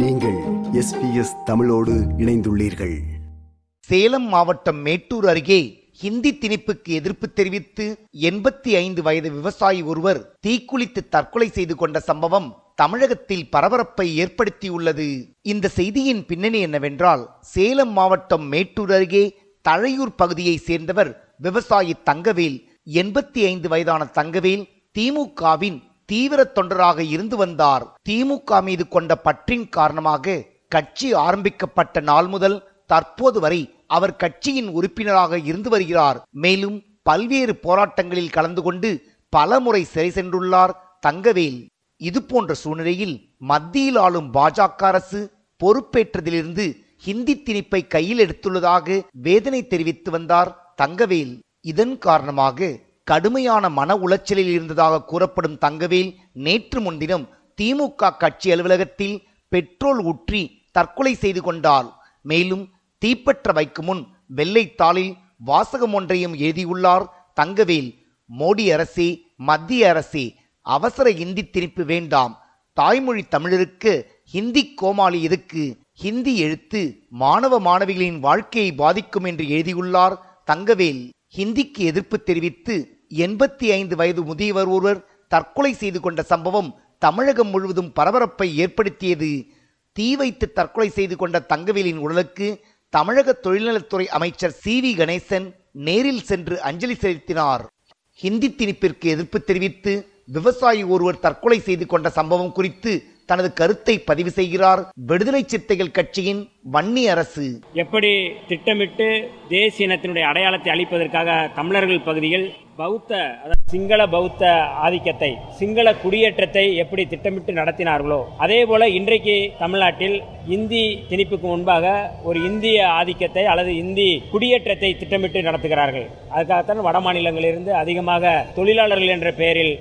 நீங்கள் எஸ்பிஎஸ் தமிழோடு இணைந்துள்ளீர்கள். சேலம் மாவட்டம் மேட்டூர் அருகே ஹிந்தி திணிப்புக்கு எதிர்ப்பு தெரிவித்து எண்பத்தி ஐந்து வயது விவசாயி ஒருவர் தீக்குளித்து தற்கொலை செய்து கொண்ட சம்பவம் தமிழகத்தில் பரபரப்பை ஏற்படுத்தியுள்ளது. இந்த செய்தியின் பின்னணி என்னவென்றால் சேலம் மாவட்டம் மேட்டூர் அருகே தழையூர் பகுதியைச் சேர்ந்தவர் விவசாயி தங்கவேல் எண்பத்தி ஐந்து வயதான தங்கவேல் திமுகவின் தீவிர தொண்டராக இருந்து வந்தார். திமுக மீது கொண்ட பற்றின் காரணமாக கட்சி ஆரம்பிக்கப்பட்ட நாள் முதல் தற்போது வரை அவர் கட்சியின் உறுப்பினராக இருந்து வருகிறார். மேலும் பல்வேறு போராட்டங்களில் கலந்து கொண்டு பலமுறை சிறை சென்றுள்ளார் தங்கவேல். இது போன்ற சூழ்நிலையில் மத்தியில் ஆளும் பாஜக அரசு பொறுப்பேற்றதிலிருந்து ஹிந்தி திணிப்பை கையில் எடுத்துள்ளதாக வேதனை தெரிவித்து வந்தார் தங்கவேல். இதன் காரணமாக கடுமையான மன உளைச்சலில் இருந்ததாக கூறப்படும் தங்கவேல் நேற்று முன்தினம் திமுக கட்சி அலுவலகத்தில் பெட்ரோல் ஊற்றி தற்கொலை செய்து கொண்டார் மேலும் தீப்பற்ற வைக்கும் முன் வெள்ளைத்தாளில் வாசகம் ஒன்றையும் எழுதியுள்ளார் தங்கவேல். மோடி அரசே மத்திய அரசே அவசர இந்தி திணிப்பு வேண்டாம். தாய்மொழி தமிழருக்கு ஹிந்தி கோமாளி எதுக்கு? ஹிந்தி எழுத்து மாணவ மாணவிகளின் வாழ்க்கையை பாதிக்கும் என்று எழுதியுள்ளார் தங்கவேல். ஹிந்திக்கு எதிர்ப்பு தெரிவித்து எண்பத்தி ஐந்து வயது முதியவர் ஒருவர் தற்கொலை செய்து கொண்ட சம்பவம் தமிழகம் முழுவதும் பரபரப்பை ஏற்படுத்தியது. தீ வைத்து தற்கொலை செய்து கொண்ட தங்கவேலின் உடலுக்கு தமிழக தொழில்நலத்துறை அமைச்சர் சி வி கணேசன் நேரில் சென்று அஞ்சலி செலுத்தினார். ஹிந்தி திணிப்பிற்கு எதிர்ப்பு தெரிவித்து விவசாயி ஒருவர் தற்கொலை செய்து கொண்ட சம்பவம் குறித்து தனது கருத்தை பதிவு செய்கிறார். விடுதலை சிறுத்தைகள் கட்சியின் வன்னி அரசு. எப்படி திட்டமிட்டு தேசிய இனத்தினுடைய அடையாளத்தை அளிப்பதற்காக தமிழர்கள் பகுதியில் பௌத்த அதாவது சிங்கள பௌத்த ஆதிக்கத்தை சிங்கள குடியேற்றத்தை எப்படி திட்டமிட்டு நடத்தினார்களோ அதே போல இன்றைக்கு தமிழ்நாட்டில் இந்தி திணிப்புக்கு முன்பாக ஒரு இந்திய ஆதிக்கத்தை அல்லது இந்தி குடியேற்றத்தை திட்டமிட்டு நடத்துகிறார்கள். அதுக்காகத்தான் வட மாநிலங்களிலிருந்து அதிகமாக தொழிலாளர்கள் என்ற பெயரில்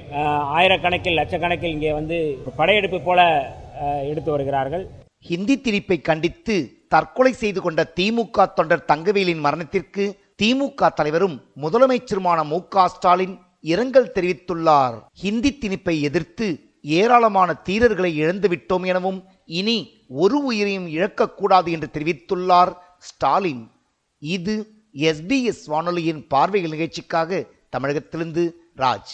ஆயிரக்கணக்கில் லட்சக்கணக்கில் இங்கே வந்து படையெடுப்பு போல எடுத்து வருகிறார்கள். ஹிந்தி திணிப்பை கண்டித்து தற்கொலை செய்து கொண்ட திமுக தொண்டர் தங்கவேலின் மரணத்திற்கு திமுக தலைவரும் முதலமைச்சருமான மு க ஸ்டாலின் இரங்கல் தெரிவித்துள்ளார். ஹிந்தி திணிப்பை எதிர்த்து ஏராளமான தீரர்களை இழந்துவிட்டோம் எனவும் இனி ஒரு உயிரையும் இழக்கக்கூடாது என்று தெரிவித்துள்ளார் ஸ்டாலின். இது எஸ்பிஎஸ் வானொலியின் பார்வைகள் நிகழ்ச்சிக்காக தமிழகத்திலிருந்து ராஜ்.